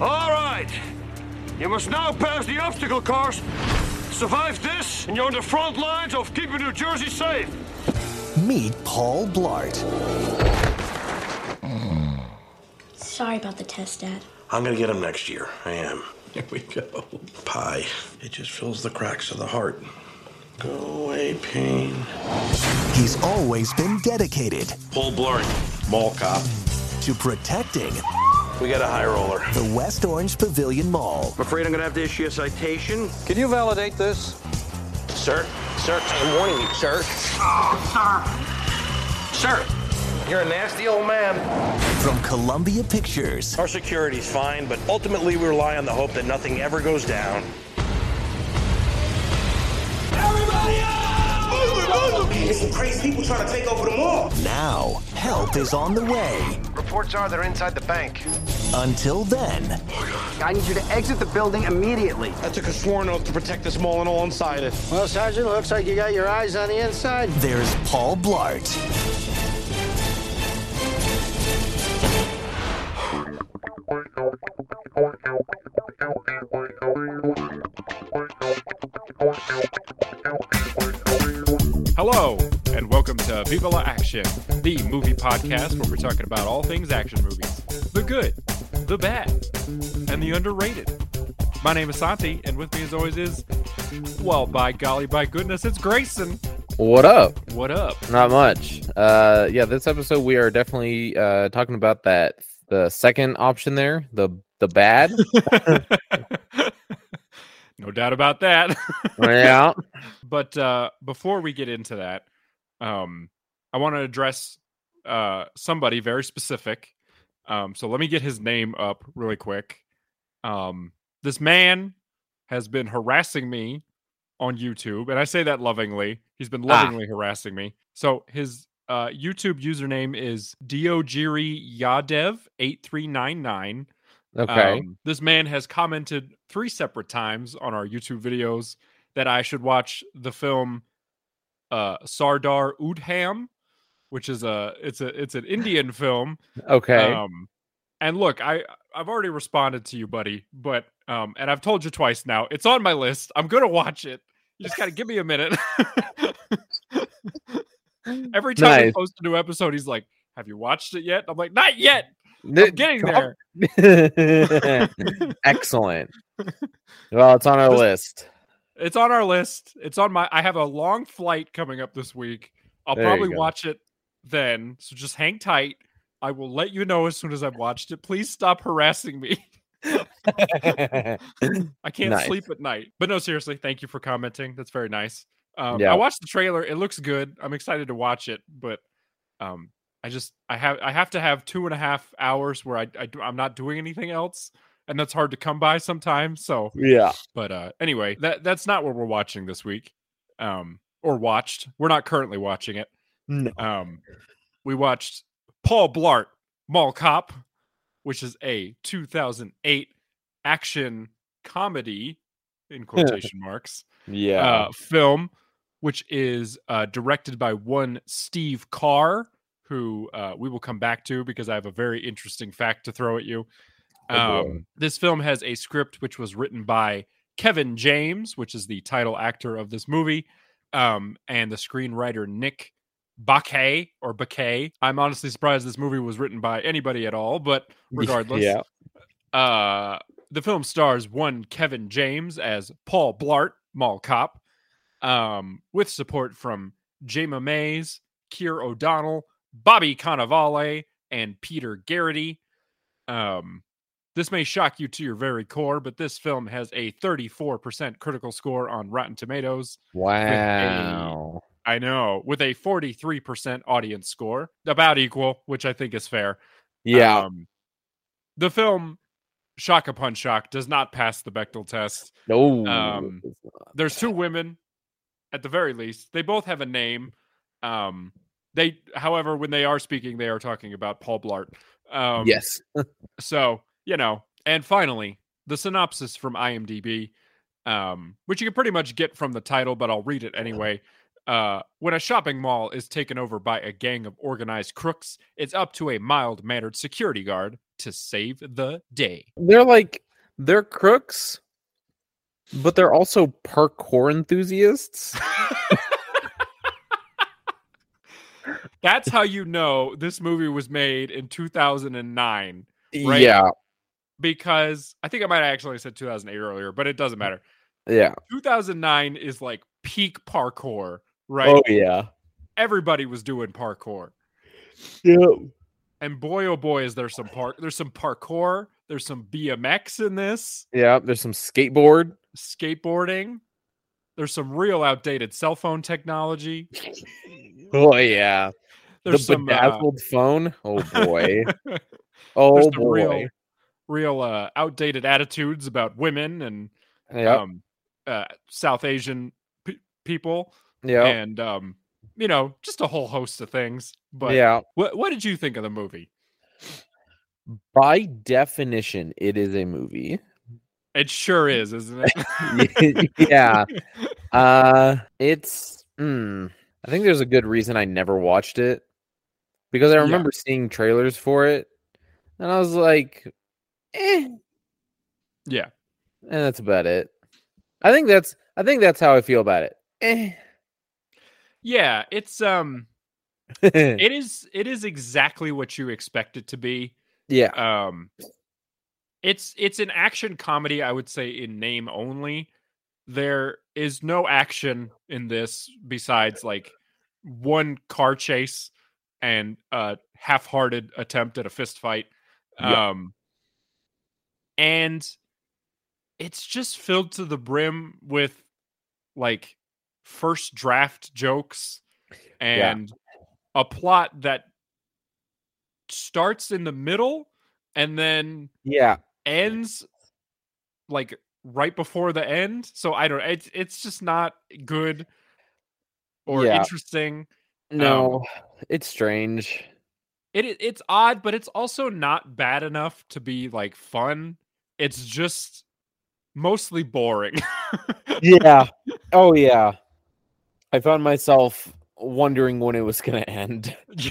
All right. You must now pass the obstacle course. Survive this, and you're on the front lines of keeping New Jersey safe. Meet Paul Blart. Sorry about the test, Dad. I'm gonna get him next year. I am. Here we go. Pie. It just fills the cracks of the heart. Go away, pain. He's always been dedicated Paul Blart, mall cop. to protecting We got a high roller. the West Orange Pavilion Mall. I'm afraid I'm gonna have to issue a citation. Can you validate this? Sir, sir, I'm warning you, oh, sir. Sir, you're a nasty old man. From Columbia Pictures Our security's fine, but ultimately we rely on the hope that nothing ever goes down. There's some crazy people trying to take over the mall. now, help is on the way. Reports are they're inside the bank. Until then, I need you to exit the building immediately. I took a sworn oath to protect this mall and all inside it. Well, Sergeant, looks like you got your eyes on the inside. there's Paul Blart. Hello, and welcome to Viva La Action, the movie podcast where we're talking about all things action movies the good, the bad, and the underrated. My name is Santi, and with me as always is, well, by golly, by goodness, it's Grayson. What up? What up? Not much. Uh yeah, this episode we are definitely uh talking about that the second option there, the the bad. no doubt about that. yeah. But uh, before we get into that, um, I want to address uh, somebody very specific. Um, so let me get his name up really quick. Um, this man has been harassing me on YouTube, and I say that lovingly. He's been Ah. lovingly harassing me. So his uh, YouTube username is Diogiri Yadev eight three nine nine. Okay. Um, this man has commented three separate times on our YouTube videos that I should watch the film uh, Sardar Udham, which is a it's a it's an Indian film. okay. Um, and look, I I've already responded to you, buddy, but um, and I've told you twice now. It's on my list. I'm gonna watch it. You just gotta give me a minute. Every time I Nice. post a new episode, he's like, "Have you watched it yet?" I'm like, "Not yet. I'm getting there." Excellent. Well, it's on our This- list. It's on our list. It's on my. I have a long flight coming up this week. I'll There probably watch it then. So just hang tight. I will let you know as soon as I've watched it. Please stop harassing me. I can't Nice. sleep at night. But no, seriously, thank you for commenting. That's very nice. Um, Yeah. I watched the trailer. It looks good. I'm excited to watch it, but um, I just I have I have to have two and a half hours where I, I do, I'm not doing anything else, and that's hard to come by sometimes. So yeah. but uh anyway, that that's not what we're watching this week. Um or watched. We're not currently watching it. No. Um we watched Paul Blart Mall Cop, which is a 2008 action comedy in quotation marks Yeah. uh film which is uh directed by one Steve Carr who uh we will come back to because I have a very interesting fact to throw at you. Oh. Um, this film has a script which was written by Kevin James, which is the title actor of this movie, um, and the screenwriter Nick Bakay or Bakay. I'm honestly surprised this movie was written by anybody at all, but regardless, Yeah. uh, the film stars one Kevin James as Paul Blart, Mall Cop, um, with support from Jayma Mays, Keir O'Donnell, Bobby Cannavale, and Peter Gerety. Um, this may shock you to your very core, but this film has a 34% critical score on Rotten Tomatoes. Wow. I know, with a 43% audience score, about equal, which I think is fair. Yeah. Um, the film, shock upon shock, does not pass the Bechdel test. no. um, There's two women, at the very least. They both have a name. Um, they, however, when they are speaking, they are talking about Paul Blart. Um, yes. so, you know, and finally, the synopsis from IMDb, um, which you can pretty much get from the title, but I'll read it anyway. Uh, when a shopping mall is taken over by a gang of organized crooks, it's up to a mild mannered security guard, to save the day. They're like they're crooks, but they're also parkour enthusiasts. That's how you know this movie was made in 2009 Right. Yeah, because I think I might have actually said 2008 earlier, but it doesn't matter. yeah. 2009 is like peak parkour, right? Oh yeah. Everybody was doing parkour. Yeah. And boy oh boy is there some park there's some parkour, there's some BMX in this, Yeah. There's some skateboard. skateboarding. There's some real outdated cell phone technology. Oh yeah. There's the some uh, phone. Oh boy. oh boy. real real uh, outdated attitudes about women and Yep. um, uh, South Asian p- people, yep. and um, you know, just a whole host of things. But yeah. what what did you think of the movie? By definition, it is a movie. It sure is, isn't it? yeah. Uh it's mm, I think there's a good reason I never watched it. Because I Yeah. remember seeing trailers for it and I was like, eh, yeah. and that's about it. I think that's I think that's how I feel about it. Eh. Yeah, it's um it is it is exactly what you expect it to be. yeah. Um it's it's an action comedy, I would say in name only. There is no action in this besides like one car chase and a half-hearted attempt at a fist fight. Yeah. Um and it's just filled to the brim with like first draft jokes Yeah. and a plot that starts in the middle and then Yeah. ends like right before the end. So I don't it's it's just not good or Yeah. interesting. No. it's strange. It- it's odd, but it's also not bad enough to be like fun. It's just mostly boring. Yeah. oh yeah. I found myself wondering when it was going to end.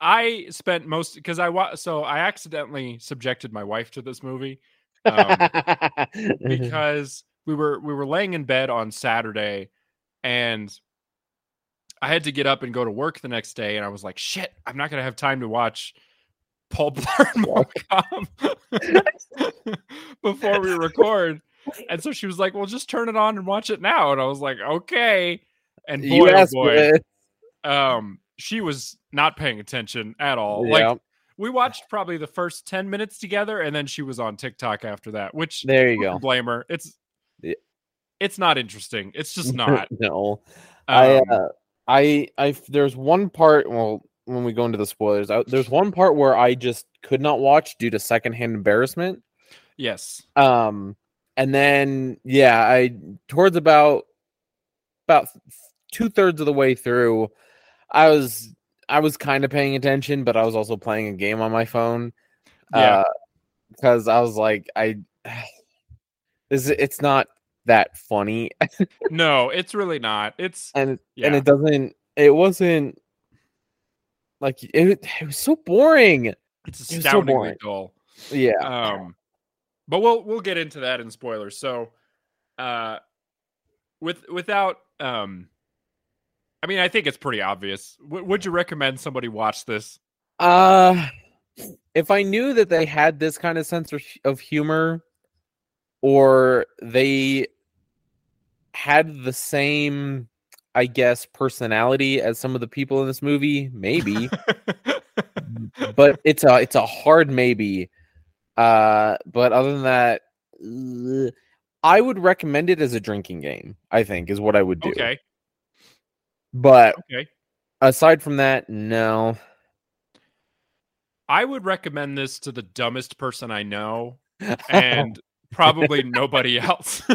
I spent most because I wa- so I accidentally subjected my wife to this movie um, because we were we were laying in bed on Saturday and I had to get up and go to work the next day and I was like shit I'm not gonna have time to watch Paul Blart before we record. And so she was like well just turn it on and watch it now. And I was like okay. And boy you oh boy. um she was not paying attention at all. Yeah. like we watched probably the first 10 minutes together and then she was on tiktok after that which There you go. blame her. It's Yeah. it's not interesting. It's just not. No. I Um, uh, I I there's one part well when we go into the spoilers I, there's one part where I just could not watch due to secondhand embarrassment. Yes. Um and then yeah I towards about about two thirds of the way through I was I was kind of paying attention but I was also playing a game on my phone. Yeah. uh, because I was like I this it's not that funny. No it's really not. It's and yeah. and it doesn't it wasn't like it, it was so boring. It's so astoundingly boring. dull. Yeah. Um but we'll we'll get into that in spoilers. So uh with without um i mean i think it's pretty obvious. W- would you recommend somebody watch this? Uh if i knew that they had this kind of sense of, of humor or they had the same i guess personality as some of the people in this movie maybe. But it's a it's a hard maybe. Uh but other than that i would recommend it as a drinking game i think is what i would do. Okay. But okay. aside from that no. I would recommend this to the dumbest person i know and probably nobody else.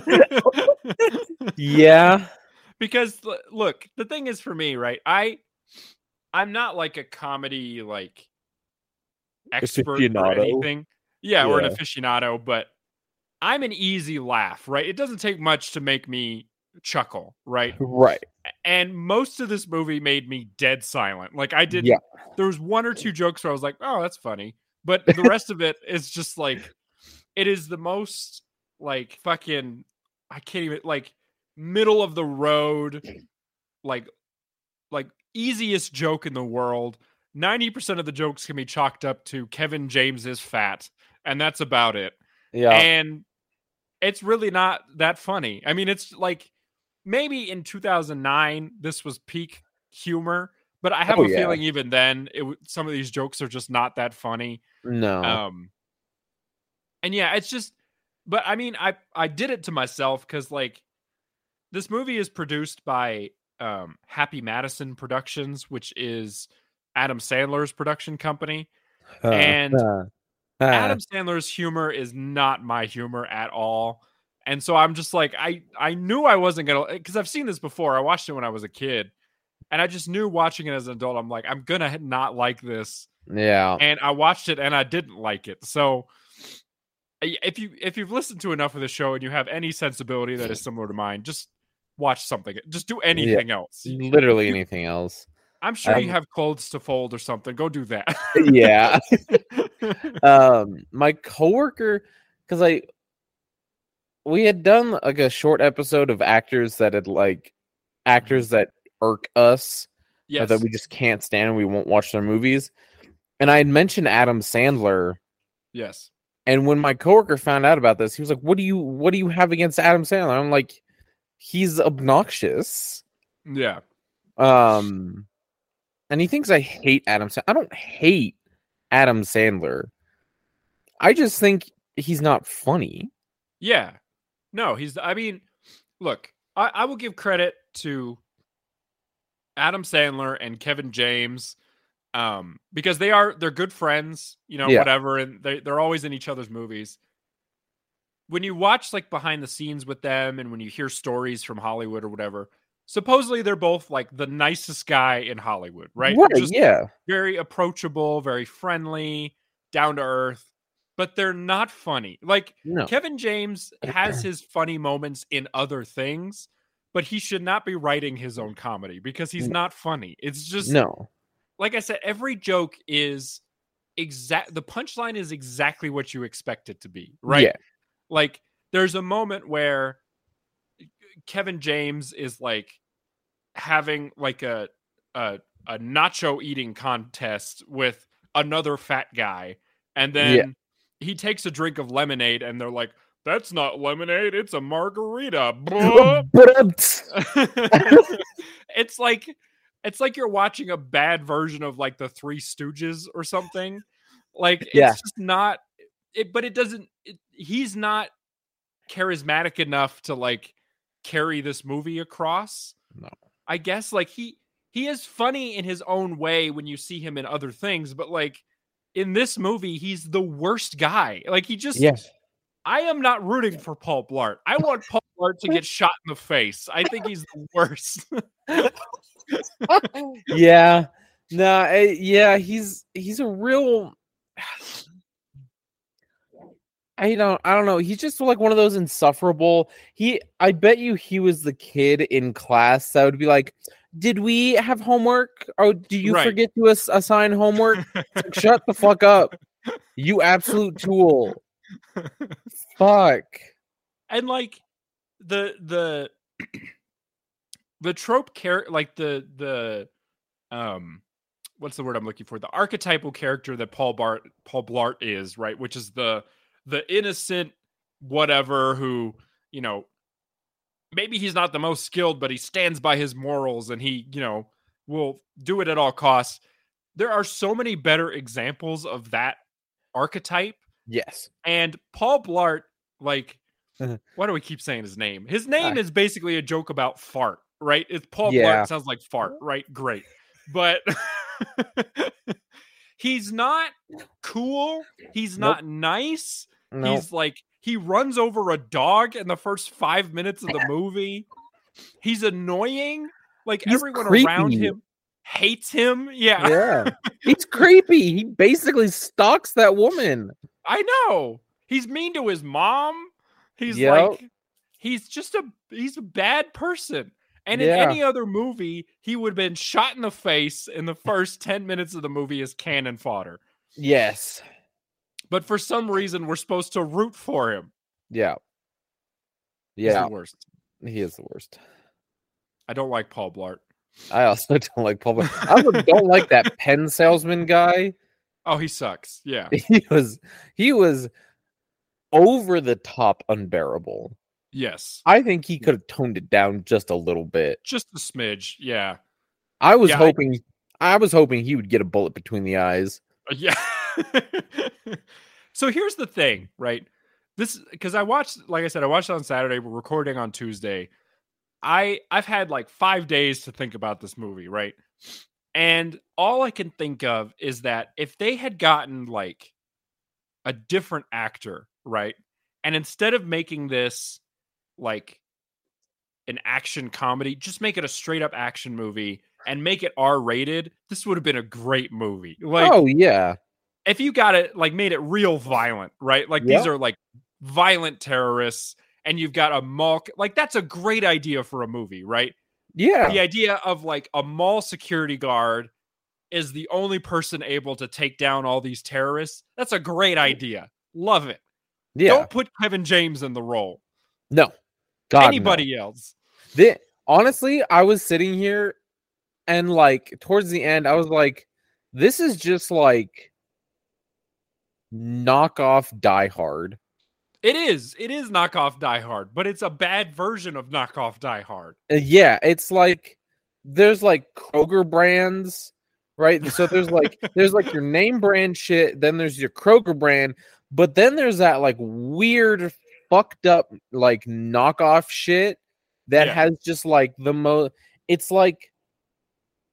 Yeah because look the thing is for me right i i'm not like a comedy like expert or Aficionado. anything yeah, or an aficionado but i'm an easy laugh right it doesn't take much to make me chuckle, right? Right. And most of this movie made me dead silent. Like I did Yeah. there was one or two mm. jokes where I was like, "Oh, that's funny." But the rest of it is just like it is the most like fucking I can't even like middle of the road like like easiest joke in the world. 90% of the jokes can be chalked up to Kevin James is fat and that's about it. Yeah. And it's really not that funny. I mean, it's like maybe in 2009 this was peak humor, but I have Oh, a yeah. feeling even then it some of these jokes are just not that funny. no. Um and yeah, it's just but I mean, I I did it to myself cuz like this movie is produced by um Happy Madison Productions, which is Adam Sandler's production company. and Uh, uh, Adam Sandler's humor is not my humor at all. And so I'm just like I I knew I wasn't going to cuz I've seen this before. I watched it when I was a kid. And I just knew watching it as an adult I'm like I'm going to not like this. yeah. And I watched it and I didn't like it. So if you if you've listened to enough of the show and you have any sensibility that is similar to mine, just watch something. Just do anything else. Literally you- anything else. I'm sure you Um, have clothes to fold or something. Go do that. yeah. um my coworker because i we had done like a short episode of actors that had like actors that irk us yes. that we just can't stand and we won't watch their movies and i had mentioned adam sandler yes. and when my coworker found out about this he was like what do you what do you have against adam sandler i'm like he's obnoxious Yeah. um and he thinks i hate adam sandler i don't hate adam sandler i just think he's not funny Yeah. No, he's I mean, look, I, I will give credit to Adam Sandler and Kevin James. Um, because they are they're good friends, you know, Yeah. whatever, and they, they're always in each other's movies. When you watch like behind the scenes with them and when you hear stories from Hollywood or whatever, supposedly they're both like the nicest guy in Hollywood, right? right Just yeah very approachable, very friendly, down to earth, but they're not funny. Like no Kevin James has his funny moments in other things, but he should not be writing his own comedy because he's N- not funny. It's just no like I said, every joke is exact the punchline is exactly what you expect it to be, right? Yeah. Like there's a moment where Kevin James is like having like a a, a nacho eating contest with another fat guy and then Yeah. he takes a drink of lemonade and they're like that's not lemonade it's a margarita bruh." it's like it's like you're watching a bad version of like the Three Stooges or something. Like it's Yeah. just not it, but it doesn't. It, he's not charismatic enough to like carry this movie across. No. I guess like he he is funny in his own way when you see him in other things, but like in this movie, he's the worst guy. Like he just yes I am not rooting for Paul Blart. I want Paul Blart to get shot in the face. I think he's the worst. yeah no eh, yeah he's he's a real I don't I don't know. He's just like one of those insufferable. He I bet you he was the kid in class that would be like, "Did we have homework? Oh, do you Right. forget to ass- assign homework? Like, Shut the fuck up. You absolute tool." Fuck. and like the the the trope character like the the um what's the word i'm looking for the archetypal character that paul bart paul blart is right which is the the innocent whatever who you know maybe he's not the most skilled but he stands by his morals and he you know will do it at all costs there are so many better examples of that archetype Yes. and Paul Blart, like, Uh-huh. why do we keep saying his name? His name Ah. is basically a joke about fart, right? It's Paul Yeah. Blart sounds like fart, right? Great. But he's not cool. He's Nope. not nice. No. He's like, he runs over a dog in the first five minutes of the movie. He's annoying. Like, He's everyone around him hates him. Yeah. yeah. He's creepy. He basically stalks that woman. I know. He's mean to his mom. He's Yep. like he's just a he's a bad person. And Yeah. in any other movie, he would have been shot in the face in the first 10 minutes of the movie as cannon fodder. Yes. But for some reason, we're supposed to root for him. Yeah. He's Yeah. the worst. He is the worst. I don't like Paul Blart. I also don't like Paul. Blart. I don't like that pen salesman guy. Oh, he sucks. Yeah. He was he was over the top unbearable. Yes. I think he could have toned it down just a little bit. Just a smidge. Yeah. I was Yeah, hoping I, was hoping he would get a bullet between the eyes. Yeah. so here's the thing, right? This because I watched, like I said, I watched on Saturday. We're recording on Tuesday. I I've had like five days to think about this movie, right? And all I can think of is that if they had gotten like a different actor, right? And instead of making this like an action comedy, just make it a straight up action movie and make it R rated, this would have been a great movie. Like oh yeah. If you got it like made it real violent, right? Like Yeah. these are like violent terrorists and you've got a mall like that's a great idea for a movie, right? Yeah. The idea of like a mall security guard is the only person able to take down all these terrorists. That's a great idea. Love it. Yeah. Don't put Kevin James in the role. no. God, no. Anybody else. Thi- honestly, I was sitting here and like towards the end, I was like, this is just like knockoff Die Hard. It is. It is knockoff Die Hard, but it's a bad version of knockoff Die Hard. Uh, yeah, it's like there's like Kroger brands, right? So there's like there's like your name brand shit, then there's your Kroger brand, but then there's that like weird fucked up like knockoff shit that Yeah. has just like the most it's like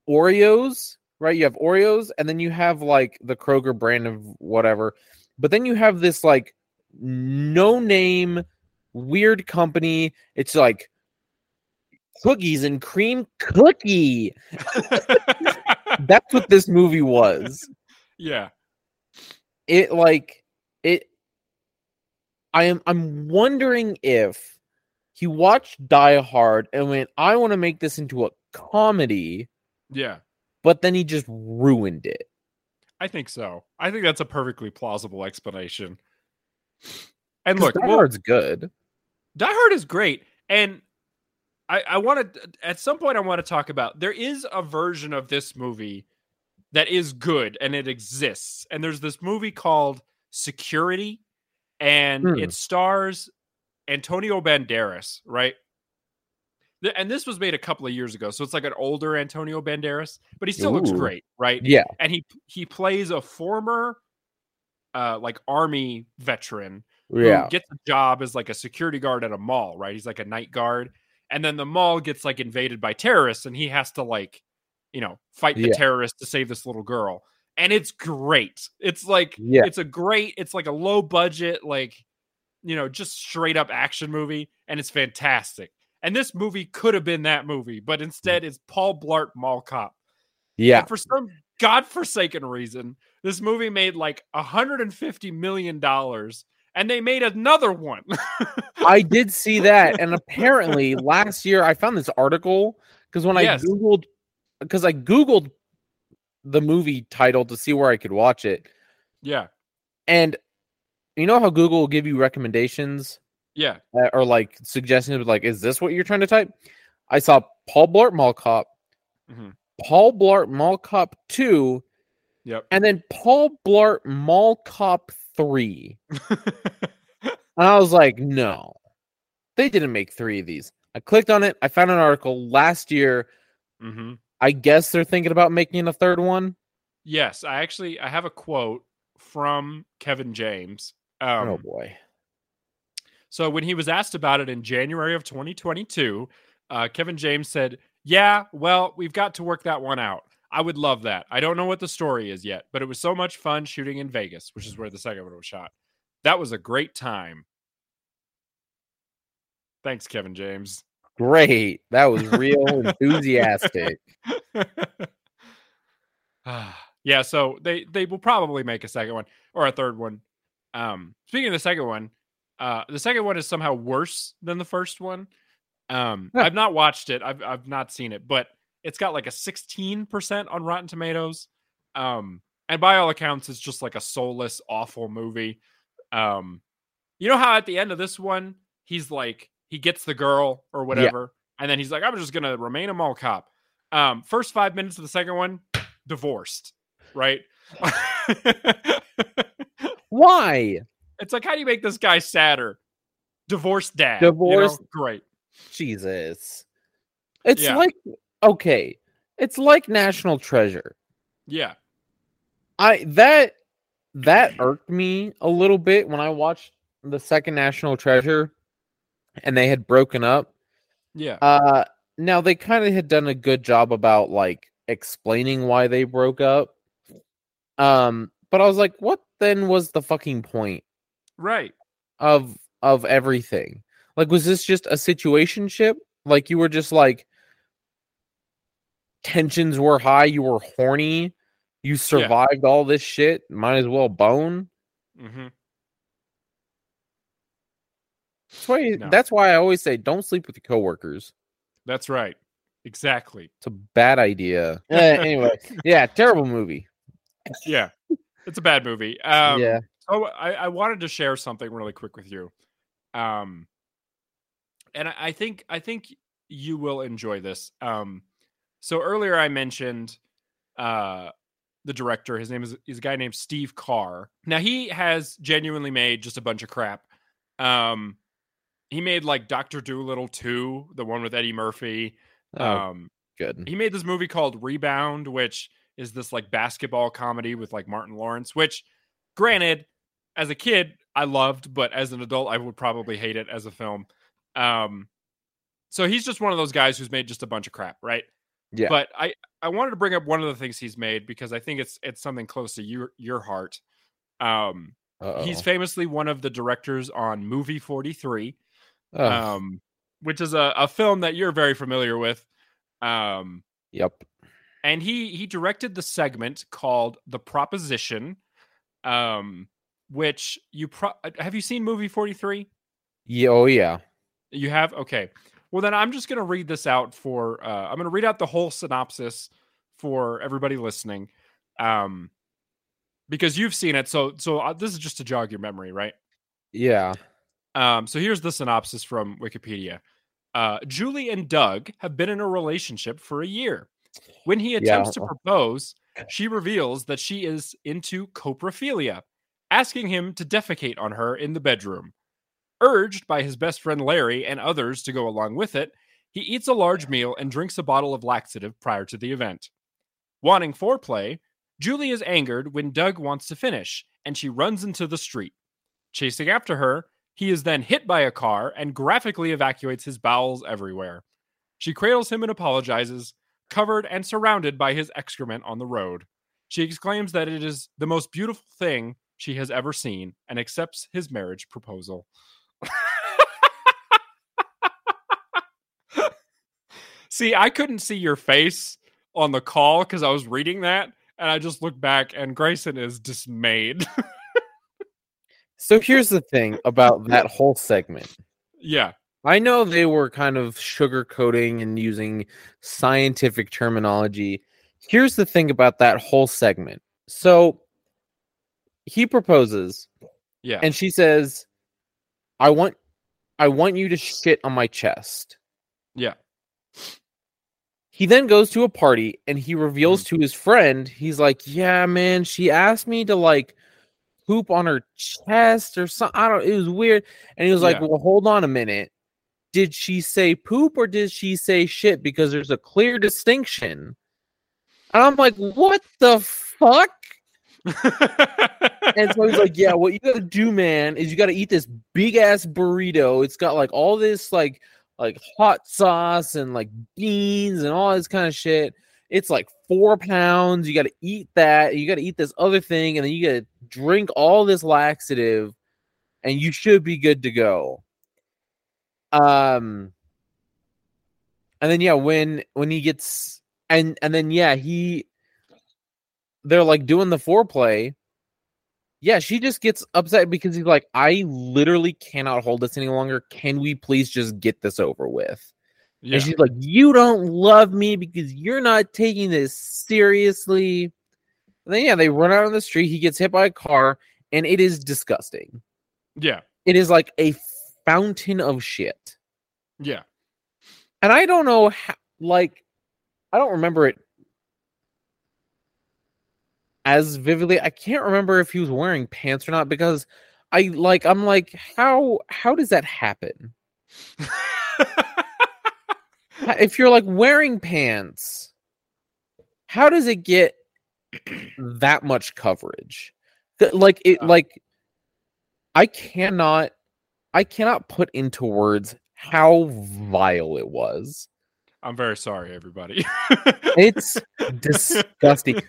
Oreos, right? You have Oreos and then you have like the Kroger brand of whatever. But then you have this like no name weird company. It's like cookies and cream cookie. That's what this movie was. yeah. It like it I am I'm wondering if he watched Die Hard and went, I want to make this into a comedy, Yeah. But then he just ruined it. I think so. I think that's a perfectly plausible explanation. And look, Die well, Hard's good. Die Hard is great, and I, I want to at some point I want to talk about there is a version of this movie that is good and it exists, and there's this movie called Security, and Hmm. it stars Antonio Banderas, right? And this was made a couple of years ago, so it's like an older Antonio Banderas, but he still looks great, right? Yeah. and he he plays a former uh like army veteran who Yeah. gets a job as like a security guard at a mall right he's like a night guard and then the mall gets like invaded by terrorists and he has to like you know fight the Yeah. terrorists to save this little girl and it's great it's like Yeah. it's a great it's like a low budget like you know just straight up action movie and it's fantastic and this movie could have been that movie but hmm. instead it's paul blart mall cop Yeah. and for some godforsaken reason, this movie made like $150 million and they made another one. I did see that, and apparently last year I found this article because when Yes. I googled, because I googled the movie title to see where I could watch it, yeah. and you know how Google will give you recommendations Yeah. uh, or like suggestions, like is this what you're trying to type? I saw Paul Blart Mall Cop, Mhm. Paul Blart Mall Cop Two, Yep. and then Paul Blart Mall Cop Three. And I was like, no, they didn't make three of these. I clicked on it. I found an article last year. hmm I guess they're thinking about making a third one. Yes. I actually, I have a quote from Kevin James. Um, oh boy. So when he was asked about it in January of 2022, uh, Kevin James said, "Yeah, well, we've got to work that one out. I would love that. I don't know what the story is yet, but it was so much fun shooting in Vegas, which is where the second one was shot. That was a great time." Thanks, Kevin James. Great. That was real enthusiastic. yeah, so they they will probably make a second one or a third one. Um, speaking of the second one, Uh, the second one is somehow worse than the first one. Um, I've not watched it. I've I've not seen it, but it's got like a 16% on Rotten Tomatoes. Um, and by all accounts, it's just like a soulless, awful movie. Um, you know how at the end of this one, he's like, he gets the girl or whatever, and then he's like, I'm just gonna remain a mall cop. Um, first five minutes of the second one, divorced, right? Why? It's like, how do you make this guy sadder? Divorced dad. you know? Divorced- Great. Jesus. It's Yeah. like okay. It's like National Treasure. Yeah. I that that irked me a little bit when I watched the second National Treasure and they had broken up. Yeah. Uh now they kind of had done a good job about like explaining why they broke up. Um but I was like what then was the fucking point right. of of everything? Like was this just a situationship? Like you were just like tensions were high, you were horny, you survived all this shit, might as well bone. Mm-hmm. That's why No. that's why I always say don't sleep with your coworkers. That's right. Exactly. It's a bad idea. Eh, anyway, yeah, terrible movie. Yeah. It's a bad movie. Um, yeah. So I, I wanted to share something really quick with you. Um, and I, I think I think you will enjoy this. Um, so earlier I mentioned uh the director. His name is he's a guy named Steve Carr. Now he has genuinely made just a bunch of crap. Um, he made like Doctor Dolittle two, the one with Eddie Murphy. Oh, Um, good. he made this movie called Rebound, which is this like basketball comedy with like Martin Lawrence, which granted, as a kid, I loved, but as an adult, I would probably hate it as a film. Um, so he's just one of those guys who's made just a bunch of crap, right? Yeah. But I I wanted to bring up one of the things he's made because I think it's it's something close to your your heart. Um, he's Uh-oh. famously one of the directors on Movie 43 Oh, um, which is a, a film that you're very familiar with. Um, yep. and he he directed the segment called "The Proposition," um, which you pro- uh, have you seen movie forty three? Yeah, oh yeah. You have okay. Well, then I'm just gonna read this out for. Uh, I'm gonna read out the whole synopsis for everybody listening, um, because you've seen it. So so uh, this is just to jog your memory, right? Yeah. Um, so here's the synopsis from Wikipedia. Uh, Julie and Doug have been in a relationship for a year. When he attempts to propose, she reveals that she is into coprophilia, asking him to defecate on her in the bedroom. Urged by his best friend Larry and others to go along with it, he eats a large meal and drinks a bottle of laxative prior to the event. Wanting foreplay, Julie is angered when Doug wants to finish, and she runs into the street. Chasing after her, he is then hit by a car and graphically evacuates his bowels everywhere. She cradles him and apologizes, covered and surrounded by his excrement on the road. She exclaims that it is the most beautiful thing she has ever seen and accepts his marriage proposal. see, I couldn't see your face on the call because I was reading that, and I just looked back, and Grayson is dismayed. So here's the thing about that whole segment. yeah, I know they were kind of sugarcoating and using scientific terminology. Here's the thing about that whole segment. So he proposes yeah, and she says, "I want I want you to shit on my chest." yeah, He then goes to a party and he reveals mm-hmm. to his friend, he's like, "Yeah, man, she asked me to like poop on her chest or something. I don't. It was weird." And he was like, Yeah. "Well, hold on a minute. Did she say poop or did she say shit? Because there's a clear distinction." And I'm like, "What the fuck?" And so he's like, "Yeah, what you gotta do, man, is you gotta eat this big ass burrito. It's got like all this like like hot sauce and like beans and all this kind of shit. It's like four pounds. You gotta eat that. You gotta eat this other thing, and then you gotta drink all this laxative, and you should be good to go." Um, and then yeah, when when he gets and and then yeah, he they're like doing the foreplay Yeah, she just gets upset because he's like, I literally cannot hold this any longer. Can we please just get this over with? Yeah. And she's like, You don't love me because you're not taking this seriously. And then, yeah, they run out on the street. He gets hit by a car, and it is disgusting. yeah. It is like a fountain of shit. Yeah. And I don't know how, like, I don't remember it as vividly. I can't remember if he was wearing pants or not because I like, I'm like, how, how does that happen? if you're like wearing pants, how does it get that much coverage? Like it, Uh. like I cannot, I cannot put into words how vile it was. I'm very sorry, everybody. It's disgusting.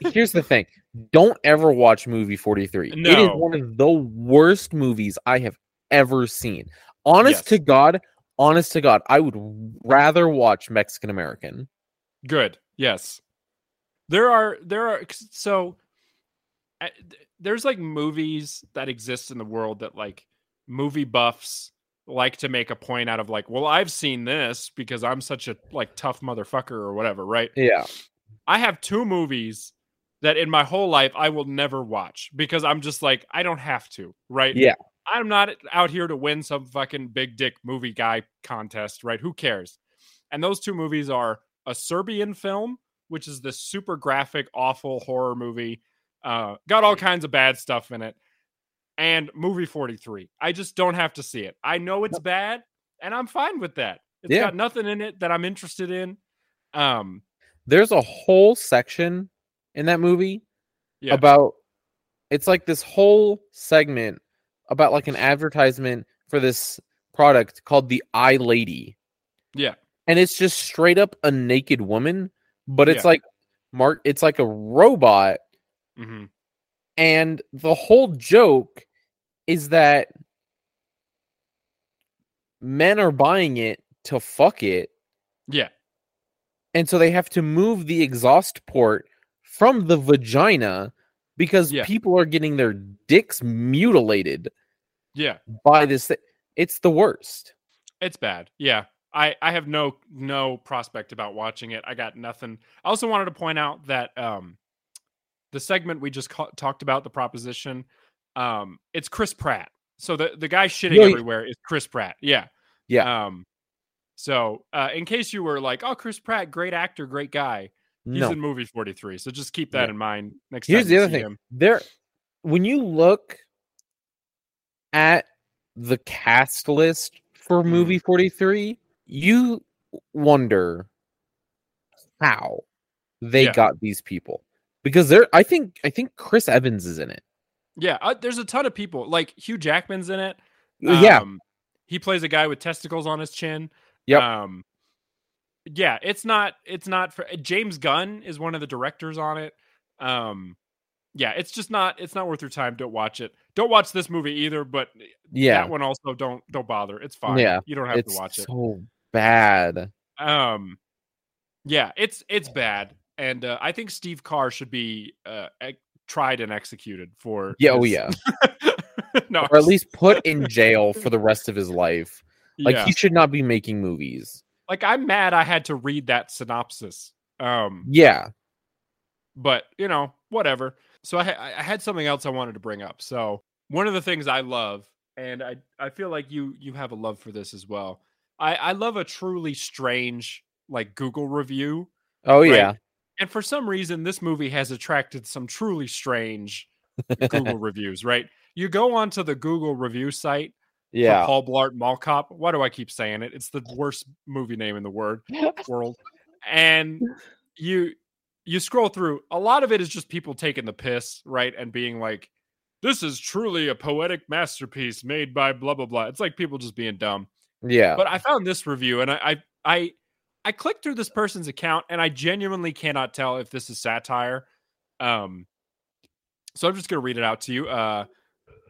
Here's the thing: don't ever watch movie 43. It is one of the worst movies I have ever seen. Honest Yes. to God, honest to God, I would rather watch Mexican American. Good. Yes. There are there are so uh, there's like movies that exist in the world that like movie buffs like to make a point out of like, well, I've seen this because I'm such a like tough motherfucker or whatever, right? Yeah. I have two movies that in my whole life I will never watch because I'm just like I don't have to, right? Yeah. I'm not out here to win some fucking big dick movie guy contest, right? Who cares? And those two movies are a Serbian film, which is this super graphic, awful horror movie. Uh, got all kinds of bad stuff in it. And movie 43. I just don't have to see it. I know it's bad, and I'm fine with that. It's Yeah. got nothing in it that I'm interested in. Um, There's a whole section in that movie yeah. about it's like this whole segment about like an advertisement for this product called the Eye Lady. yeah. And it's just straight up a naked woman, but it's Yeah. like Mark it's like a robot hmm and the whole joke is that men are buying it to fuck it Yeah. and so they have to move the exhaust port from the vagina because Yeah. people are getting their dicks mutilated Yeah. by this thi- it's the worst It's bad. Yeah. I, I have no no prospect about watching it. I got nothing. I also wanted to point out that um the segment we just ca- talked about the proposition um it's Chris Pratt. So the the guy shitting everywhere is Chris Pratt. Yeah. yeah Um so uh in case you were like, "Oh, Chris Pratt, great actor, great guy." He's no in movie 43. So just keep that Yeah. in mind next here's time the other thing him. there when you look at the cast list for movie 43 you wonder how they Yeah. got these people because they're i think i think chris evans is in it Yeah, uh, there's a ton of people. Like Hugh Jackman's in it. yeah Um, he plays a guy with testicles on his chin. Yep. Um, yeah, it's not. It's not for James Gunn is one of the directors on it. Um, yeah, it's just not. It's not worth your time. Don't watch it. Don't watch this movie either. But yeah that one also don't don't bother. It's fine. Yeah, you don't have to watch it. so bad Um, yeah, it's it's bad, and uh, I think Steve Carr should be uh, tried and executed for. yeah oh yeah no, or at least put in jail for the rest of his life like yeah. he should not be making movies like I'm mad I had to read that synopsis. Um, yeah but you know, whatever. So I, I had something else I wanted to bring up. So one of the things I love, and I I feel like you you have a love for this as well. I I love a truly strange like Google review, oh Right. yeah and for some reason this movie has attracted some truly strange Google reviews. Right? You go onto the Google review site for yeah Paul Blart Mall Cop. Why do I keep saying it? It's the worst movie name in the word world. And you you scroll through, a lot of it is just people taking the piss, right? And being like, this is truly a poetic masterpiece made by blah blah blah. It's like people just being dumb. yeah But I found this review and I I I, I clicked through this person's account and I genuinely cannot tell if this is satire. Um so I'm just gonna read it out to you. Uh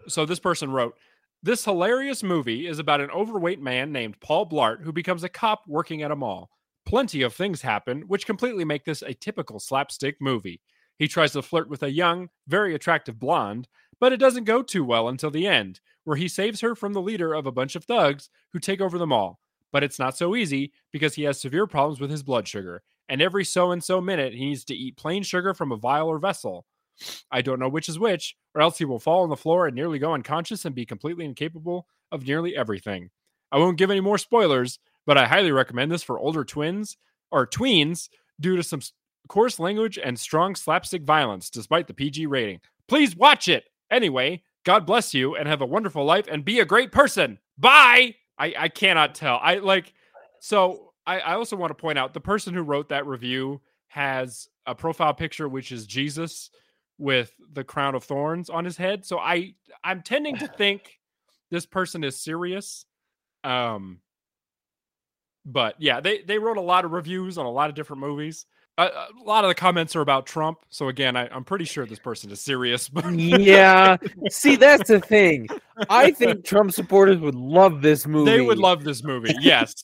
so this person wrote this hilarious movie is about an overweight man named Paul Blart who becomes a cop working at a mall. Plenty of things happen, which completely make this a typical slapstick movie. He tries to flirt with a young, very attractive blonde, But it doesn't go too well until the end, where he saves her from the leader of a bunch of thugs who take over the mall. But it's not so easy because he has severe problems with his blood sugar, and every so and so minute he needs to eat plain sugar from a vial or vessel. I don't know which is which, or else he will fall on the floor and nearly go unconscious and be completely incapable of nearly everything. I won't give any more spoilers, but I highly recommend this for older twins or tweens due to some coarse language and strong slapstick violence, despite the PG rating. Please watch it. Anyway, God bless you and have a wonderful life and be a great person. Bye. I, I cannot tell. I like so I, I also want to point out the person who wrote that review has a profile picture which is Jesus with the crown of thorns on his head. So I I'm tending to think this person is serious. Um but yeah, they they wrote a lot of reviews on a lot of different movies. A, a lot of the comments are about Trump. So again, I, I'm pretty sure this person is serious. But yeah. See, that's the thing. I think Trump supporters would love this movie. they would love this movie. Yes,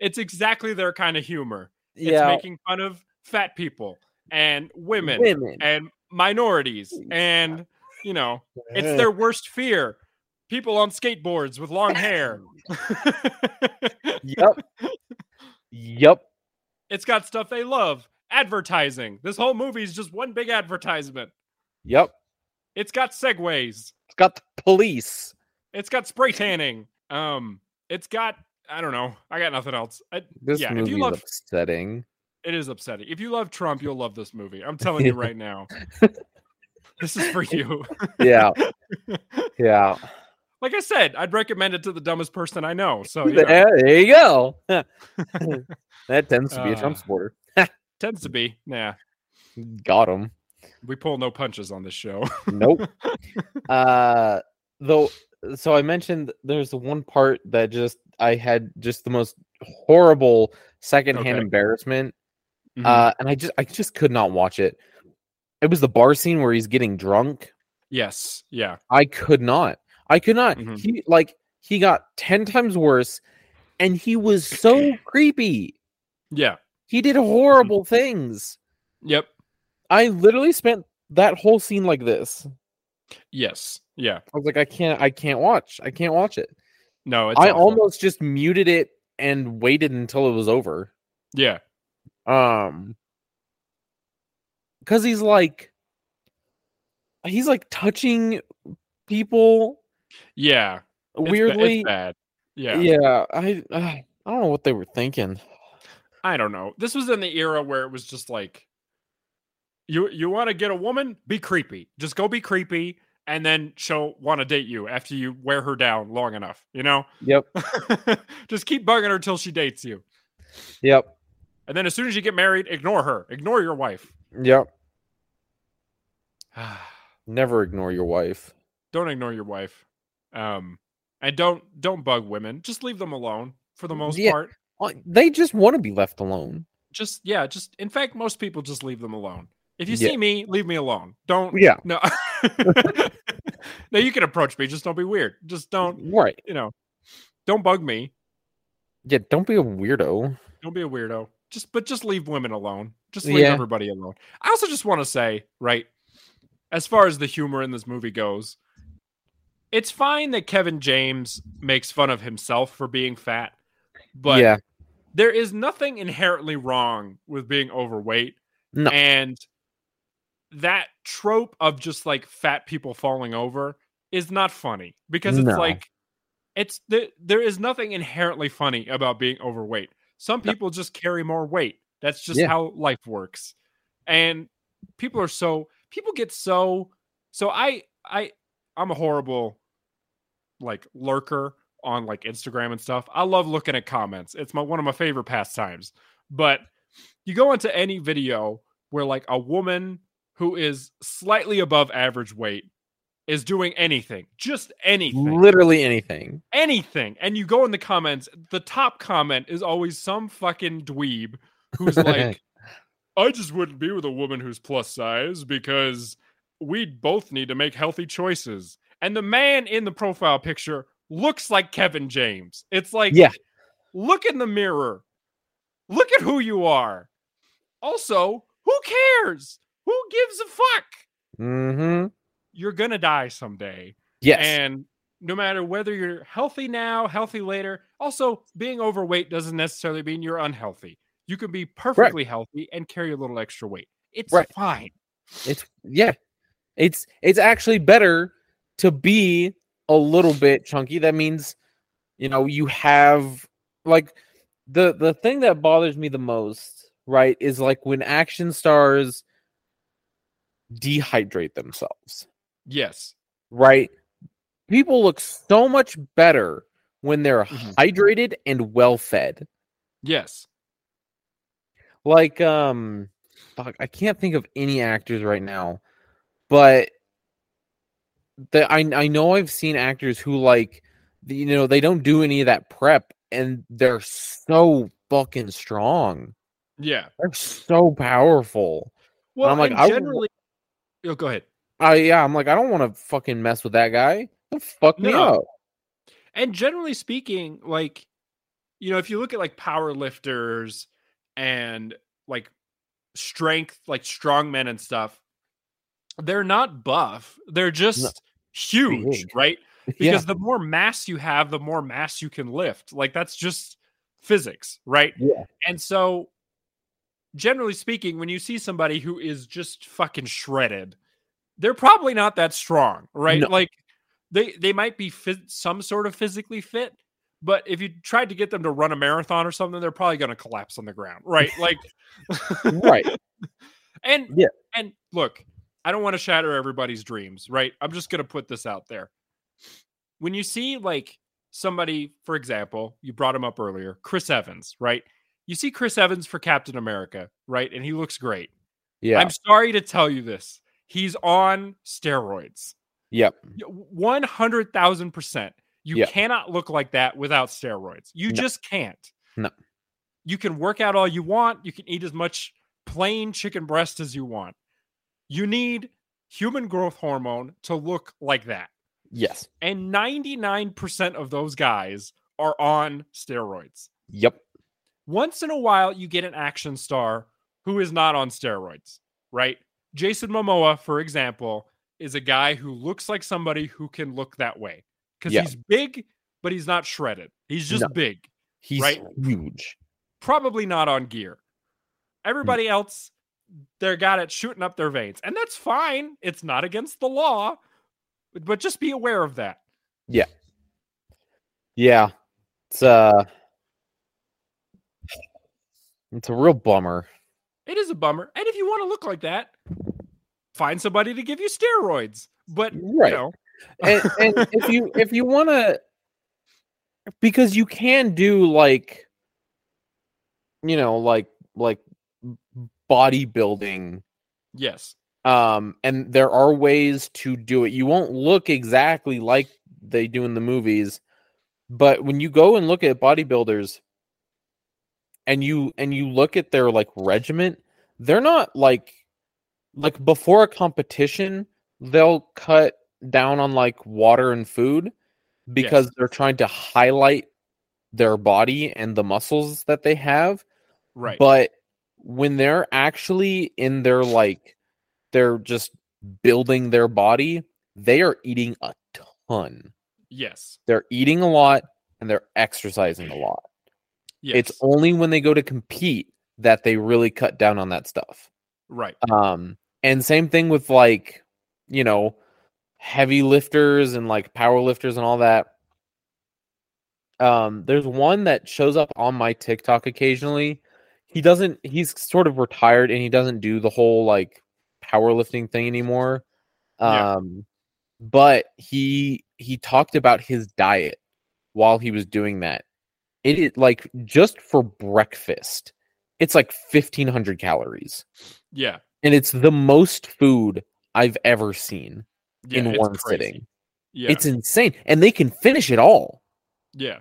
it's exactly their kind of humor. It's Yeah. making fun of fat people and women, Women. and minorities, and you know, it's their worst fear. People on skateboards with long hair. Yep. Yep. It's got stuff they love. Advertising. This whole movie is just one big advertisement. Yep. It's got segways. It's got the police. It's got spray tanning. Um, it's got I don't know. I got nothing else. I, This yeah, if movie you is upsetting. it is upsetting. If you love Trump, you'll love this movie. I'm telling you right now. this is for you. Yeah. Yeah. like I said, I'd recommend it to the dumbest person I know. So you know, There, there you go. that tends to be a Trump Uh, supporter. Tends to be. Nah, Got him. we pull no punches on this show. Nope. uh though so I mentioned there's one part that just I had just the most horrible secondhand Okay. embarrassment. Mhm. Uh and I just I just could not watch it. It was the bar scene where he's getting drunk. yes. Yeah. I could not. I could not. Mhm. He like he got 10 times worse and he was so creepy. Yeah. He did horrible things. Yep. I literally spent that whole scene like this. Yes. Yeah. I was like, I can't, I can't watch. I can't watch it. No, it's I awful. almost just muted it and waited until it was over. Yeah. Um, because he's like, he's like touching people Yeah. It's it's weirdly. bad. Yeah. yeah, I, uh, I don't know what they were thinking. I don't know. This was in the era where it was just like you you want to get a woman, be creepy. Just go be creepy and then she'll want to date you after you wear her down long enough, you know? Yep, just keep bugging her till she dates you. yep, And then as soon as you get married, ignore her. Ignore your wife. yep. Never ignore your wife. don't ignore your wife. Um and don't don't bug women. Just leave them alone for the most Yeah. part. Uh, They just want to be left alone. Just yeah, just in fact most people just leave them alone. If you Yeah. see me, leave me alone. Don't Yeah, No. no, you can approach me. Just don't be weird. Just don't, right. you know, don't bug me. Yeah, don't be a weirdo. Don't be a weirdo. Just, but just leave women alone. Just leave Yeah. everybody alone. I also just want to say, right, as far as the humor in this movie goes, it's fine that Kevin James makes fun of himself for being fat, but yeah, there is nothing inherently wrong with being overweight. No. And that trope of just like fat people falling over is not funny because it's No. like it's the, there is nothing inherently funny about being overweight. Some No. people just carry more weight. That's just Yeah. how life works. And people are so people get so so I I I'm a horrible like lurker on like Instagram and stuff. I love looking at comments. It's my one of my favorite pastimes. But you go into any video where like a woman who is slightly above average weight is doing anything, just anything, literally anything. anything, and you go in the comments, the top comment is always some fucking dweeb who's like, I just wouldn't be with a woman who's plus size because we'd both need to make healthy choices. And the man in the profile picture looks like Kevin James. It's like, Yeah. look in the mirror. Look at who you are. Also, who cares? Who gives a fuck? Mm-hmm. you're gonna die someday. Yes. And no matter whether you're healthy now, healthy later, also being overweight doesn't necessarily mean you're unhealthy. You can be perfectly healthy and carry a little extra weight. It's Right. fine. It's yeah. It's it's actually better to be a little bit chunky. That means, you know, you have like the the thing that bothers me the most, right, is like when action stars dehydrate themselves, Yes. right? People look so much better when they're Mhm. hydrated and well fed. Yes. like um fuck, I can't think of any actors right now, but the I I know I've seen actors who like you know they don't do any of that prep and they're so fucking strong. Yeah. They're so powerful. Well, I'm like, and I generally, oh, go ahead. I yeah, I'm like I don't want to fucking mess with that guy. He'll fuck me No. up. And generally speaking, like, you know, if you look at like power lifters and like strength, like strong men and stuff, they're not buff. They're just huge, right? Yeah. Because the more mass you have, the more mass you can lift. Like that's just physics, right? Yeah. And so, generally speaking, when you see somebody who is just fucking shredded, they're probably not that strong, right? No. Like they they might be fit, some sort of physically fit, but if you tried to get them to run a marathon or something, they're probably going to collapse on the ground, right? Like, Right. and Yeah. and look, I don't want to shatter everybody's dreams, right? I'm just going to put this out there. When you see like somebody, for example, you brought him up earlier, Chris Evans, right? You see Chris Evans for Captain America, right? And he looks great. Yeah. I'm sorry to tell you this. He's on steroids. Yep. 100,000%. You Yeah. cannot look like that without steroids. You No. just can't. No. You can work out all you want. You can eat as much plain chicken breast as you want. You need human growth hormone to look like that. Yes. And 99% of those guys are on steroids. Yep. Once in a while, you get an action star who is not on steroids, right? Jason Momoa, for example, is a guy who looks like somebody who can look that way because Yeah. he's big, but he's not shredded. He's just No. big, He's Right. huge. probably not on gear. Mm. Everybody else, they're got it shooting up their veins, and that's fine. It's not against the law, but, but just be aware of that. Yeah. Yeah. It's uh it's a real bummer. It is a bummer. And if you want to look like that, find somebody to give you steroids. But Right. you know, and, and if you if you want to because you can do like you know like like bodybuilding yes, um and there are ways to do it you won't look exactly like they do in the movies but when you go and look at bodybuilders and you and you look at their like regiment they're not like like before a competition they'll cut down on like water and food because Yes. they're trying to highlight their body and the muscles that they have right. but when they're actually in their like they're just building their body they are eating a ton. Yes, they're eating a lot and they're exercising a lot. Yes, it's only when they go to compete that they really cut down on that stuff. Right. um and same thing with like you know heavy lifters and like power lifters and all that. Um there's one that shows up on my tiktok occasionally he doesn't he's sort of retired and he doesn't do the whole like powerlifting thing anymore Yeah. um but he he talked about his diet while he was doing that it is like just for breakfast it's like 1500 calories Yeah, and it's the most food I've ever seen yeah in one crazy. sitting. Yeah, It's insane, and they can finish it all. yeah,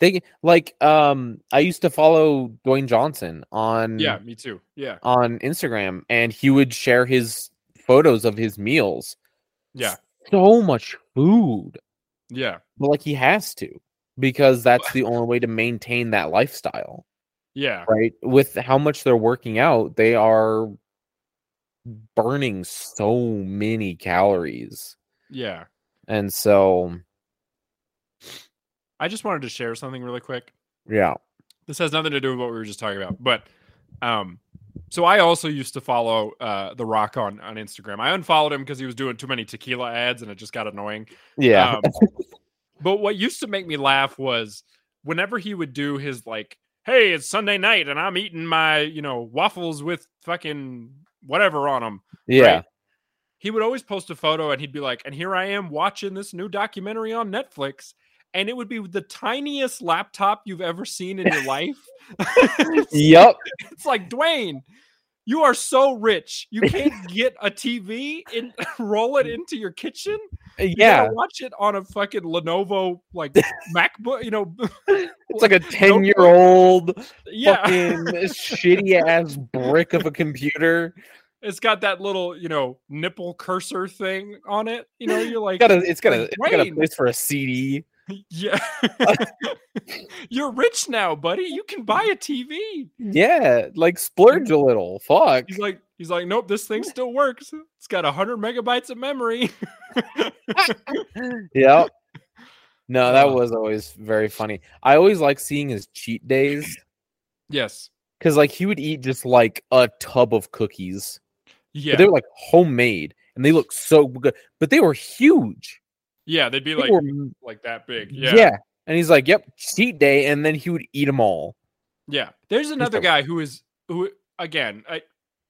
They like um I used to follow Dwayne Johnson on yeah. Me too. Yeah, on Instagram, and he would share his photos of his meals. yeah, So much food, yeah, but like he has to because that's the only way to maintain that lifestyle, yeah. right? With how much they're working out, they are burning so many calories Yeah. And so, I just wanted to share something really quick. yeah. This has nothing to do with what we were just talking about, but um, so I also used to follow uh The Rock on on Instagram. I unfollowed him because he was doing too many tequila ads, and it just got annoying. Yeah. Um, but what used to make me laugh was whenever he would do his like, "Hey, it's Sunday night, and I'm eating my you know waffles with fucking whatever on them." yeah. He would always post a photo, and he'd be like, "And here I am watching this new documentary on Netflix." And it would be the tiniest laptop you've ever seen in your life. it's, Yep. it's like Dwayne, you are so rich. You can't get a TV and roll it into your kitchen. Uh, you Yeah. watch it on a fucking Lenovo like MacBook. You know, It's like a 10 year old yeah. fucking shitty ass brick of a computer. It's got that little you know nipple cursor thing on it. You know, you're like, It's got a, it's got a, it's got a place for a CD. Yeah. you're rich now, buddy. You can buy a TV. Yeah. Like splurge a little. Fuck. He's like, he's like, nope, this thing still works. It's got hundred megabytes of memory. Yep. No, that was always very funny. I always like seeing his cheat days yes. because, like, he would eat just like a tub of cookies. Yeah. But they were like homemade and they look so good, but they were huge. Yeah. They'd be like, were- like that big. yeah. Yeah. And he's like, "Yep, cheat day," and then he would eat them all. Yeah. There's another guy who is who again, I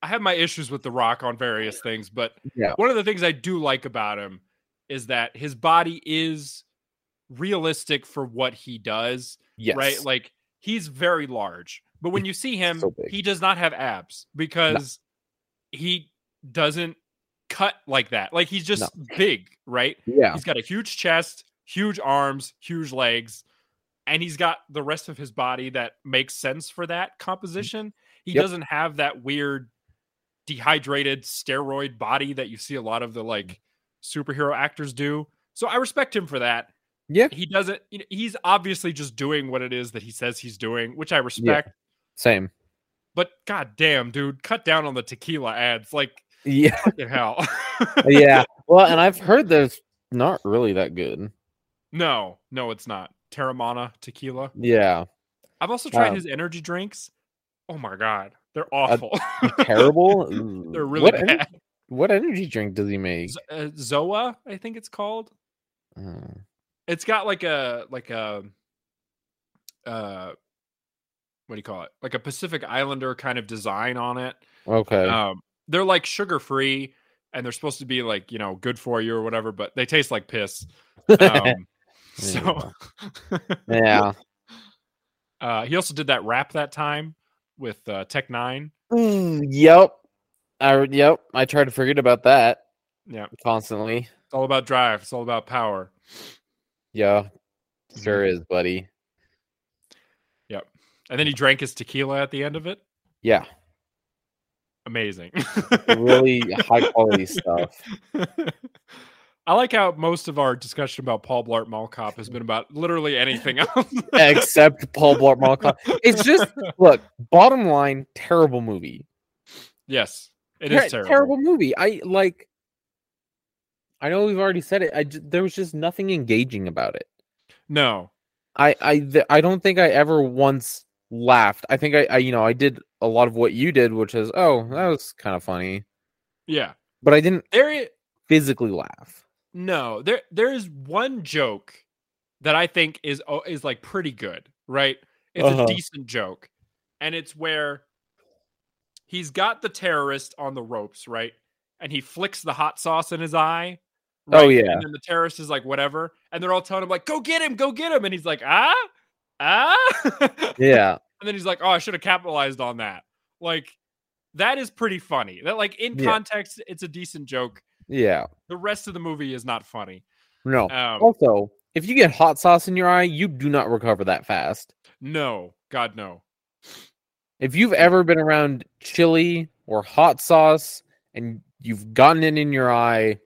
I have my issues with The Rock on various things, but Yeah. one of the things I do like about him is that his body is realistic for what he does. Yes, Right? Like he's very large. But when you see him, so he does not have abs because he doesn't cut like that. Like he's just big, right? yeah, He's got a huge chest, huge arms, huge legs, and he's got the rest of his body that makes sense for that mm-hmm. composition. He Yep. doesn't have that weird dehydrated steroid body that you see a lot of the like superhero actors do. So I respect him for that. yeah, He doesn't you know, he's obviously just doing what it is that he says he's doing, which I respect. same. But god damn, dude, cut down on the tequila ads. Like Yeah, fucking hell. yeah. Well, and I've heard there's not really that good. no, no, it's not. Teremana tequila. Yeah, I've also tried Um, his energy drinks. Oh my god, they're awful. terrible. They're really what, bad. what energy drink does he make? Z- uh, Zoa, I think it's called. Uh, It's got like a like a uh what do you call it? Like a Pacific Islander kind of design on it. okay. Um they're like sugar free and they're supposed to be like, you know, good for you or whatever, but they taste like piss. Um so yeah. uh he also did that rap that time with uh Tech N9ne. Mm, yep. I yep. I try to forget about that Yeah. constantly. It's all about drive. It's all about power. Yeah, sure Mm-hmm. is, buddy. Yep. And then he drank his tequila at the end of it. Yeah, Amazing. really high quality stuff. I like how most of our discussion about Paul Blart Mall Cop has been about literally anything else. Except Paul Blart Mall Cop. It's just look. Bottom line, terrible movie. yes, it is terrible. movie. I like. I know we've already said it. I there was just nothing engaging about it. No. I I I don't think I ever once laughed. I think I, I you know I did a lot of what you did, which is oh that was kind of funny, Yeah. but I didn't There physically laugh. no. There there is one joke that I think is oh, is like pretty good, right? It's Uh-huh. a decent joke. And it's where he's got the terrorist on the ropes, right? And he flicks the hot sauce in his eye. Oh, yeah. And then the terrorist is like, whatever. And they're all telling him, like, go get him, go get him. And he's like, ah, ah. Yeah, And then he's like, "Oh, I should have capitalized on that." Like that is pretty funny. That like in Yeah. context, it's a decent joke. yeah. The rest of the movie is not funny. No. Um, Also, if you get hot sauce in your eye, you do not recover that fast. no, God no. If you've ever been around chili or hot sauce and you've gotten it in your eye,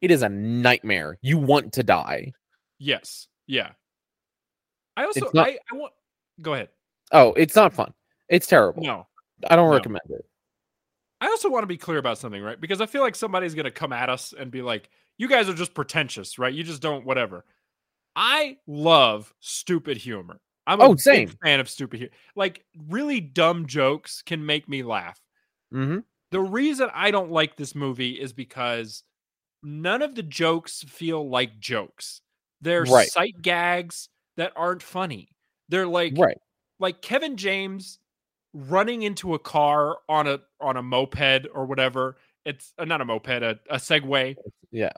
it is a nightmare. You want to die. Yes, yeah. I also not- I, I want. Go ahead. Oh, it's not fun. It's terrible. No, I don't No. recommend it. I also want to be clear about something, right? Because I feel like somebody's going to come at us and be like, you guys are just pretentious, right? You just don't, whatever. I love stupid humor. I'm a Oh, big fan of stupid humor. Like, really dumb jokes can make me laugh. Mm-hmm. The reason I don't like this movie is because none of the jokes feel like jokes. They're Right. sight gags that aren't funny. They're like Right. Like Kevin James running into a car on a on a moped or whatever. It's uh, not a moped, a, a Segway. Yeah.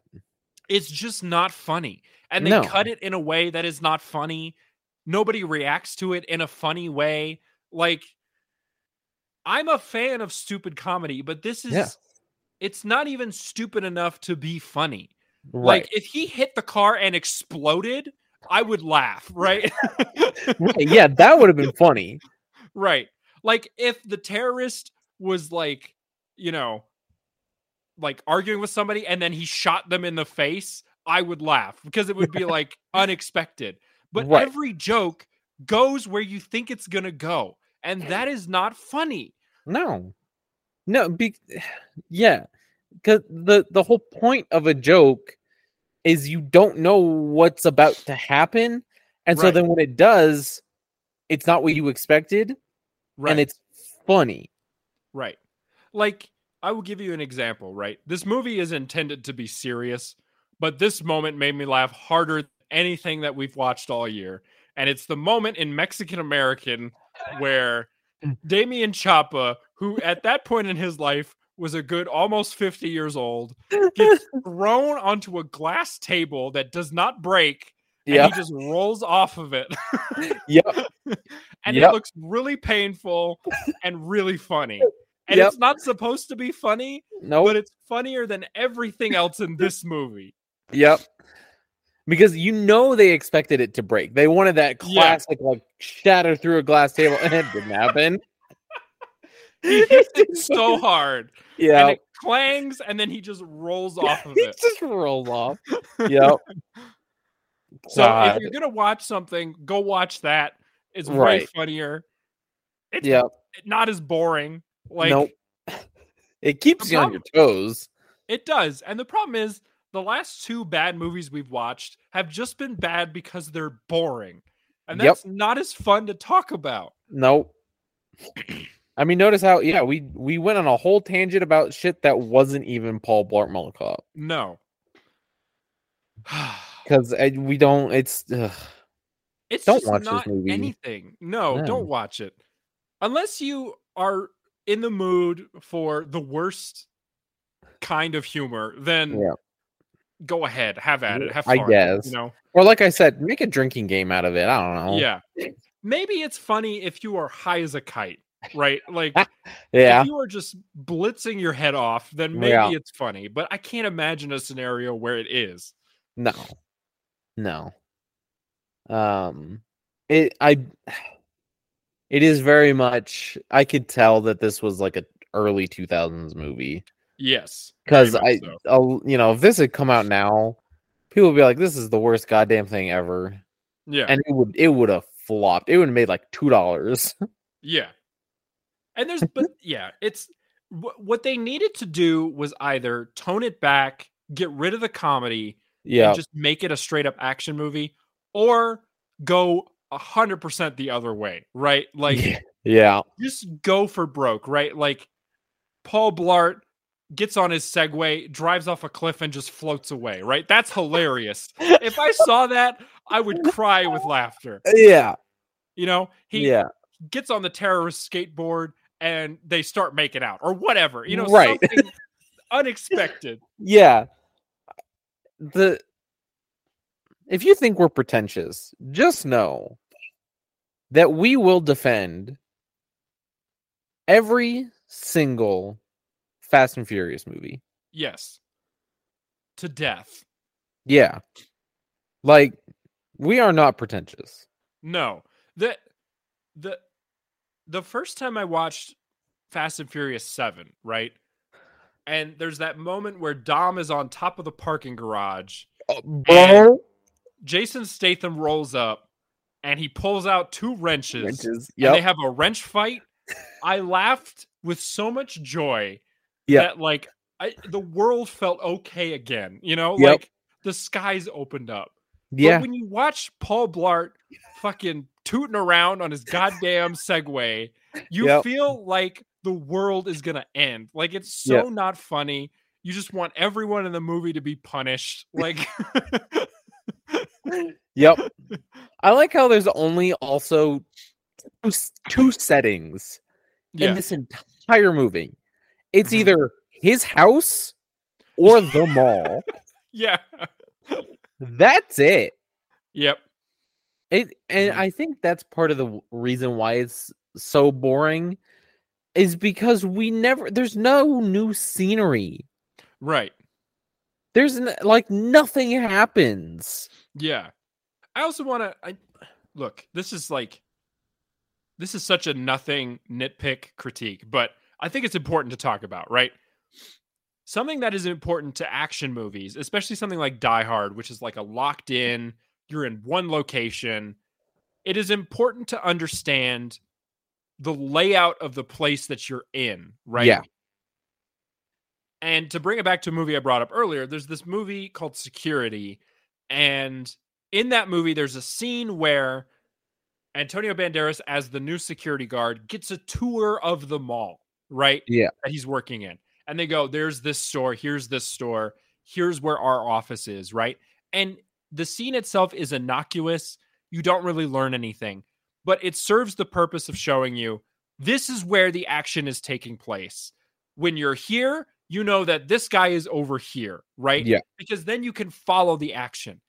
It's just not funny. And they No. cut it in a way that is not funny. Nobody reacts to it in a funny way. Like I'm a fan of stupid comedy, but this is Yeah. it's not even stupid enough to be funny. Right. Like if he hit the car and exploded, I would laugh, right? Right, yeah, that would have been funny. right. Like if the terrorist was like, you know, like arguing with somebody and then he shot them in the face, I would laugh because it would be like unexpected. But Right. every joke goes where you think it's going to go. And that is not funny. No. No, be yeah. Cuz the the whole point of a joke is you don't know what's about to happen. And so then when it does, it's not what you expected Right. and it's funny. Right. Like, I will give you an example, right? This movie is intended to be serious, but this moment made me laugh harder than anything that we've watched all year. And it's the moment in Mexican American where Damian Chapa, who at that point in his life was a good almost 50 years old, gets thrown onto a glass table that does not break. And he just rolls off of it. Yep. and Yep. it looks really painful and really funny. And Yep. it's not supposed to be funny, No. but it's funnier than everything else in this movie. Yep. Because you know they expected it to break. They wanted that Yeah. classic like shatter through a glass table and it didn't happen. He hits it so hard, Yeah. and it clangs, and then he just rolls off of He it. just rolls off. Yep. So if you're gonna watch something, go watch that. It's way Right. funnier. It's Yep. not as boring. Like nope. It keeps you on your toes. It does. And the problem is the last two bad movies we've watched have just been bad because they're boring. And Yep. that's not as fun to talk about. Nope. I mean, notice how yeah we we went on a whole tangent about shit that wasn't even Paul Blart Cop No. because we don't. It's ugh. It's Don't watch this movie. anything. No, No. don't watch it. Unless you are in the mood for the worst kind of humor, then Yeah. go ahead, have at it, have I guess. You know, or like I said, make a drinking game out of it. I don't know. yeah. Maybe it's funny if you are high as a kite, right? Like yeah. if you are just blitzing your head off, then maybe Yeah. it's funny. But I can't imagine a scenario where it is. No. No. Um it I it is very much I could tell that this was like a early 2000s movie Yes. cuz I so. uh, you know, if this had come out now, people would be like this is the worst goddamn thing ever. yeah. And it would it would have flopped. It would have made like $2. Yeah. And there's, but yeah, it's wh- what they needed to do was either tone it back, get rid of the comedy, yeah. and just make it a straight up action movie, or go a hundred percent the other way, right? Like, Yeah. yeah. just go for broke, right? Like, Paul Blart gets on his Segway, drives off a cliff, and just floats away, right? That's hilarious. if I saw that, I would cry with laughter. Yeah. You know, he yeah. gets on the terrorist skateboard and they start making out or whatever you know Right. something unexpected Yeah. The if you think we're pretentious, just know that we will defend every single Fast and Furious movie. yes to death Yeah. Like we are not pretentious. no the the the first time i watched fast and furious 7 right and there's that moment where dom is on top of the parking garage uh, Bro, jason statham rolls up and he pulls out two wrenches Wrenches. and they have a wrench fight. I laughed with so much joy Yeah. that like I, the world felt okay again. You know, Yep. like the skies opened up. Yeah. But when you watch Paul Blart fucking tooting around on his goddamn Segway, you Yep. feel like the world is gonna end. Like it's so Yep. not funny. You just want everyone in the movie to be punished. Like Yep. I like how there's only also two, two settings Yeah. in this entire movie. It's Mhm. either his house or the mall. yeah. That's it. Yep. It and Mhm. I think that's part of the reason why it's so boring is because we never there's no new scenery. Right. There's n- like nothing happens. Yeah. I also want to I look, this is like this is such a nothing nitpick critique, but I think it's important to talk about, right? Something that is important to action movies, especially something like Die Hard, which is like a locked in, you're in one location. It is important to understand the layout of the place that you're in, right? Yeah. And to bring it back to a movie I brought up earlier, there's this movie called Security. And in that movie, there's a scene where Antonio Banderas, as the new security guard, gets a tour of the mall, right? Yeah. That he's working in. And they go, there's this store, here's this store, here's where our office is, right? And the scene itself is innocuous. You don't really learn anything, but it serves the purpose of showing you this is where the action is taking place. When you're here, you know that this guy is over here, right? Yeah. Because then you can follow the action.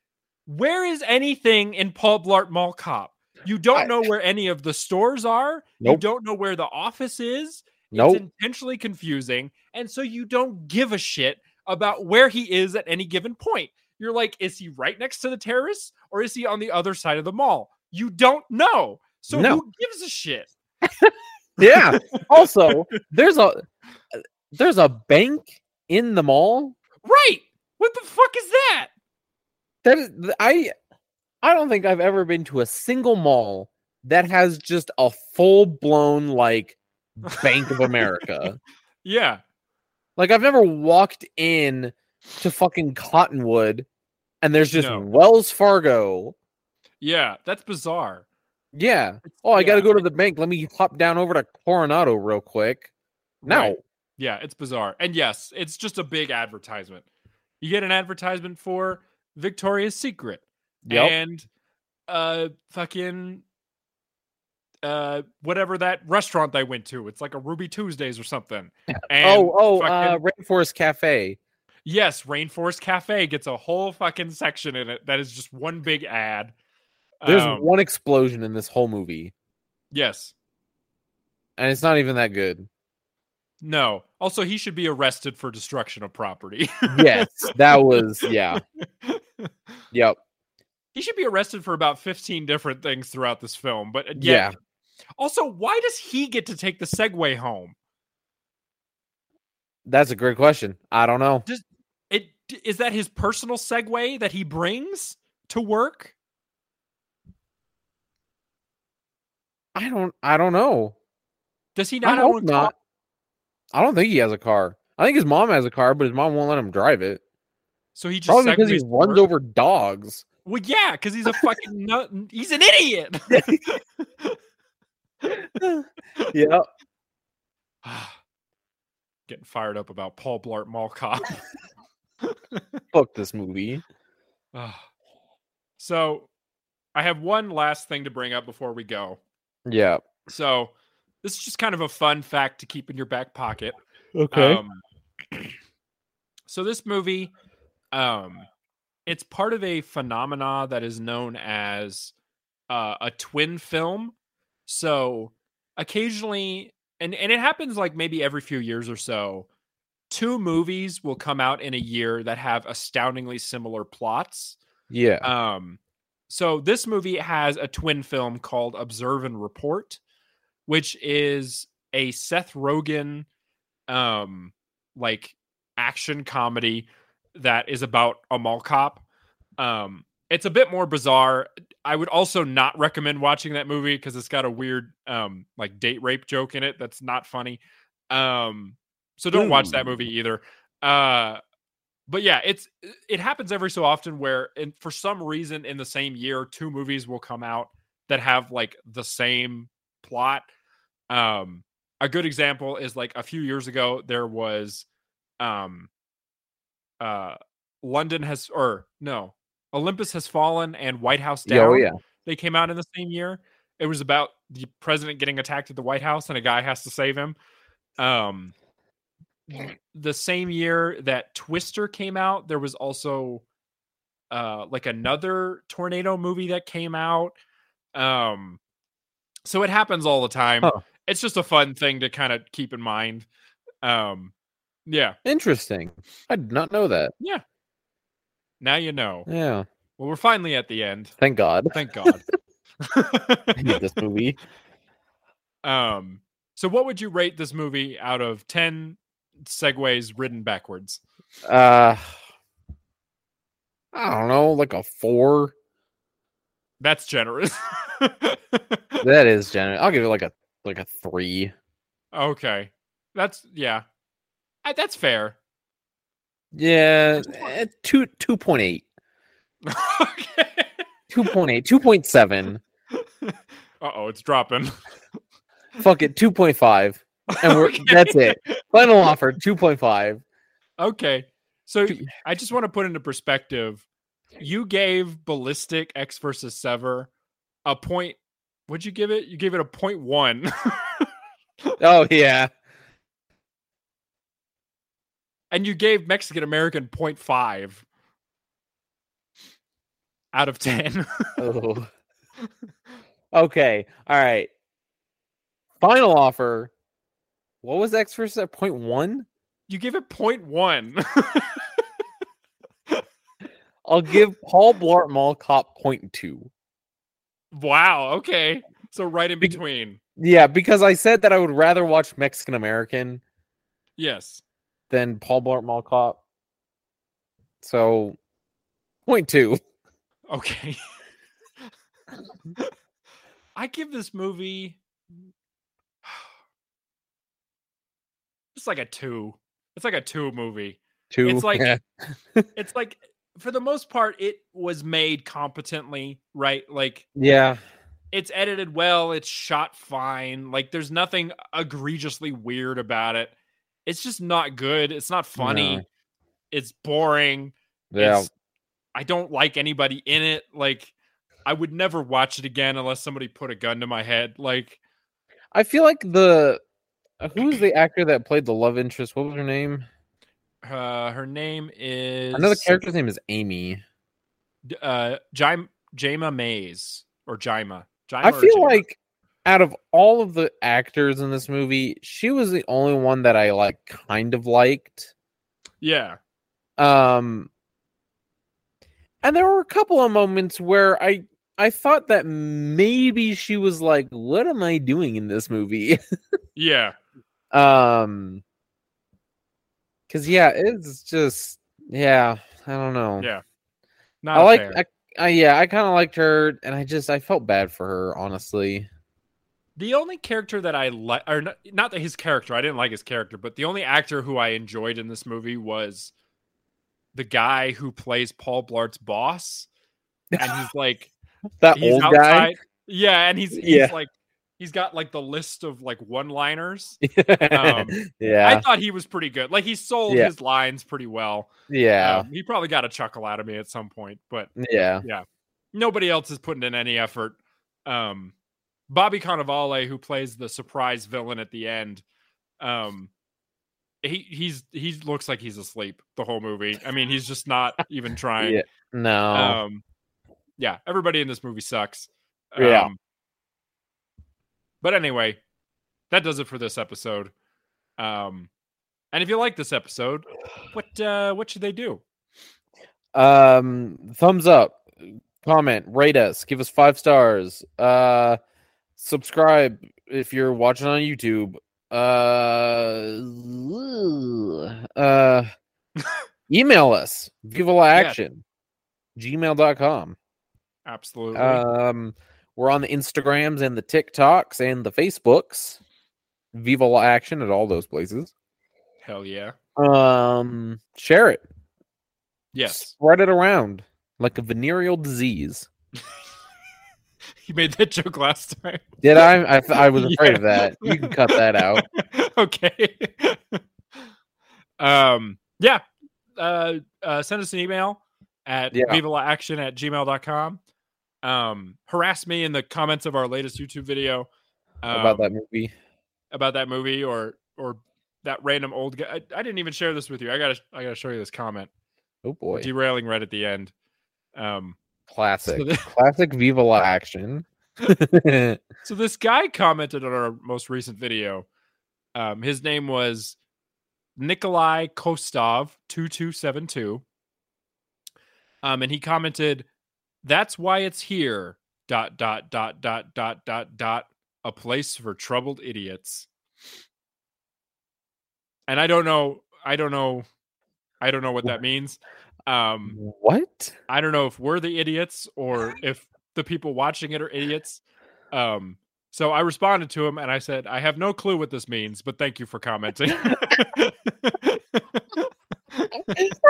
Where is anything in Paul Blart Mall Cop? You don't know where any of the stores are. Nope. You don't know where the office is. Nope. It's intentionally confusing. And so you don't give a shit about where he is at any given point. You're like, is he right next to the terrace or is he on the other side of the mall? You don't know. So No. who gives a shit? Yeah. also, there's a there's a bank in the mall. Right. What the fuck is that? That is, I I don't think I've ever been to a single mall that has just a full blown like Bank of America. Yeah. like I've never walked in to fucking Cottonwood and there's just No. Wells Fargo. Yeah. That's bizarre. Yeah. Oh, I got to go to the bank. Let me hop down over to Coronado real quick. No. Right. Yeah, it's bizarre. And yes, it's just a big advertisement. You get an advertisement for Victoria's Secret Yep. and uh fucking uh whatever that restaurant they went to. It's like a Ruby Tuesdays or something. And oh, oh, uh, Rainforest Cafe. Yes, Rainforest Cafe gets a whole fucking section in it that is just one big ad. There's Um, one explosion in this whole movie, yes. and it's not even that good. No. Also, he should be arrested for destruction of property. Yes, that was yeah. Yep. He should be arrested for about 15 different things throughout this film. But uh, Yeah. Also, why does he get to take the Segway home? That's a great question. I don't know. It is that his personal Segway that he brings to work? I don't. I don't know. Does he I not hope own a not. car? I don't think he has a car. I think his mom has a car, but his mom won't let him drive it. So he just Probably because he runs work? over dogs. Well, yeah, because he's a fucking nut. He's an idiot. Yeah. Getting fired up about Paul Blart Mall Cop. Fuck this movie. So, I have one last thing to bring up before we go. Yeah. So, this is just kind of a fun fact to keep in your back pocket. Okay. Um, so this movie, um, it's part of a phenomena that is known as uh, a twin film. So occasionally, and and it happens like maybe every few years or so. Two movies will come out in a year that have astoundingly similar plots. yeah. Um, so this movie has a twin film called Observe and Report, which is a Seth Rogen, um, like action comedy that is about a mall cop. Um, it's a bit more bizarre. I would also not recommend watching that movie because it's got a weird, um, like date rape joke in it that's not funny. Um, so don't watch that movie either. Uh, but yeah, it's it happens every so often where, and for some reason, in the same year, two movies will come out that have like the same plot. Um, a good example is like a few years ago there was, um, uh, London has or no, Olympus has fallen and White House down. Oh, yeah. They came out in the same year. It was about the president getting attacked at the White House and a guy has to save him. Um, the same year that Twister came out, there was also uh like another tornado movie that came out. Um so it happens all the time. Huh. It's just a fun thing to kind of keep in mind. Um yeah. Interesting. I did not know that. Yeah. Now you know. Yeah. Well, we're finally at the end. Thank God. Thank God. I hate this movie. um so what would you rate this movie out of 10 segways ridden backwards? Uh I don't know, like a four. That's generous. That is generous. I'll give it like a like a three. okay. That's yeah. Uh, That's fair. Yeah, eh, two two point eight. okay. 2.8, 2.7. Uh-oh, it's dropping. Fuck it, 2.5. And we're that's it. Final offer, 2.5. Okay. So I just want to put into perspective. You gave Ballistic Ecks versus Sever a point. What'd you give it? You gave it a point one. Oh yeah. and you gave Mexican American point five out of ten. Oh. Okay. All right. Final offer. What was Ecks versus at point one? you give it point one. I'll give Paul Blart Mall Cop point two. wow. Okay. So right in between. Yeah, because I said that I would rather watch Mexican American Yes. than Paul Blart Mall Cop. So point two. Okay. I give this movie it's like a two. It's like a two movie. Two. It's like yeah. it's like for the most part it was made competently, right? Like yeah. it's edited well, it's shot fine. Like there's nothing egregiously weird about it. It's just not good. It's not funny. No. It's boring. Yeah. It's, I don't like anybody in it. Like I would never watch it again unless somebody put a gun to my head. Like I feel like the uh, who's the actor that played the love interest? What was her name? uh her name is I know the character's name is Amy. Uh Jim Jayma Mays or Jima. Jima I feel Jima? like out of all of the actors in this movie, she was the only one that I like kind of liked. yeah. Um and there were a couple of moments where I I thought that maybe she was like, what am I doing in this movie? Yeah. Um cuz yeah, it's just yeah, I don't know. Yeah. Not I like. I, I yeah, I kind of liked her and I just I felt bad for her, honestly. The only character that I like, or not, not that his character, I didn't like his character, but the only actor who I enjoyed in this movie was the guy who plays Paul Blart's boss. And he's like, That he's old guy. Yeah. And he's, he's Yeah. like, he's got like the list of like one liners. yeah. I thought he was pretty good. Like he sold Yeah. his lines pretty well. yeah. Um, he probably got a chuckle out of me at some point, but yeah. Yeah. Nobody else is putting in any effort. Um, Bobby Cannavale, who plays the surprise villain at the end, um, he he's he looks like he's asleep the whole movie. I mean, he's just not even trying. Yeah. No. Um, yeah, everybody in this movie sucks. Yeah. But anyway, that does it for this episode. Um, and if you like this episode, what uh, what should they do? Um, thumbs up, comment, rate us, give us five stars. Uh, subscribe if you're watching on YouTube. Uh, uh, email us, Viva La Action, gmail.com. Absolutely. Um, we're on the Instagrams and the TikToks and the Facebooks. Viva La Action at all those places. Hell yeah. Um, share it. Yes. Spread it around like a venereal disease. You made that joke last time. Did I? I, I was afraid of that. You can cut that out. okay. um, yeah. Uh, uh, send us an email at Yeah. vivalaction at gmail.com. Um, harass me in the comments of our latest YouTube video about um, that movie. about that movie or or that random old guy. I, I didn't even share this with you. I gotta I gotta show you this comment. Oh boy, Derailing right at the end. Um, classic, so the- classic Viva La action. So this guy commented on our most recent video. Um, his name was Nikolai Kostov two two seven two. Um, and he commented, "That's why it's here." Dot dot dot dot dot dot dot. A place for troubled idiots. And I don't know. I don't know. I don't know what that means. Um, what? I don't know if we're the idiots or if the people watching it are idiots. Um, so I responded to him and I said, I have no clue what this means, but thank you for commenting.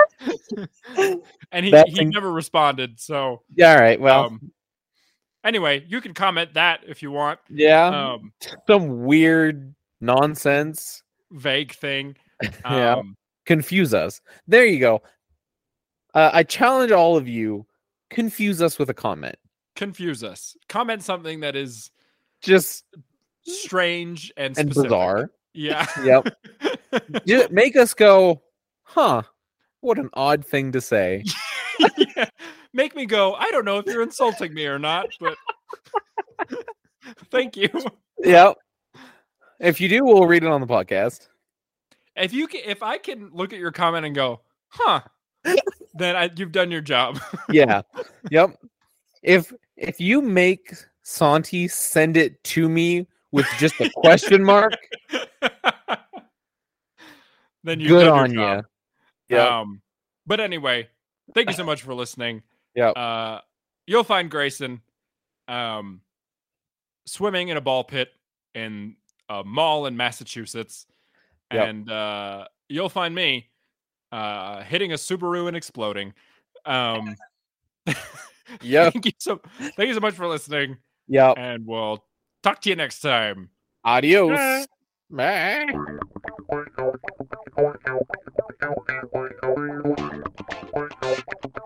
he, That he thing- never responded. So Yeah. All right. Well. um, anyway, you can comment that if you want. yeah. Um, some weird nonsense. vague thing. yeah. Um, Confuse us. There you go. Uh, I challenge all of you. Confuse us with a comment. confuse us. Comment something that is Just strange and and specific. bizarre. Yeah. Yep. Make us go, huh? What an odd thing to say. Yeah. Make me go, I don't know if you're insulting me or not, but thank you. yep. If you do, we'll read it on the podcast. If you can, if I can look at your comment and go, huh, then I, you've done your job. Yeah. yep. If if you make Santi send it to me with just a question mark, then you've good done on your you. Yeah. Um, but anyway, thank you so much for listening. Yeah. Uh, you'll find Grayson um, swimming in a ball pit in a mall in Massachusetts, Yep. and uh, you'll find me uh, hitting a Subaru and exploding. Um, Yep. thank you so thank you so much for listening, Yeah. and we'll talk to you next time. Adios. Bye. Bye.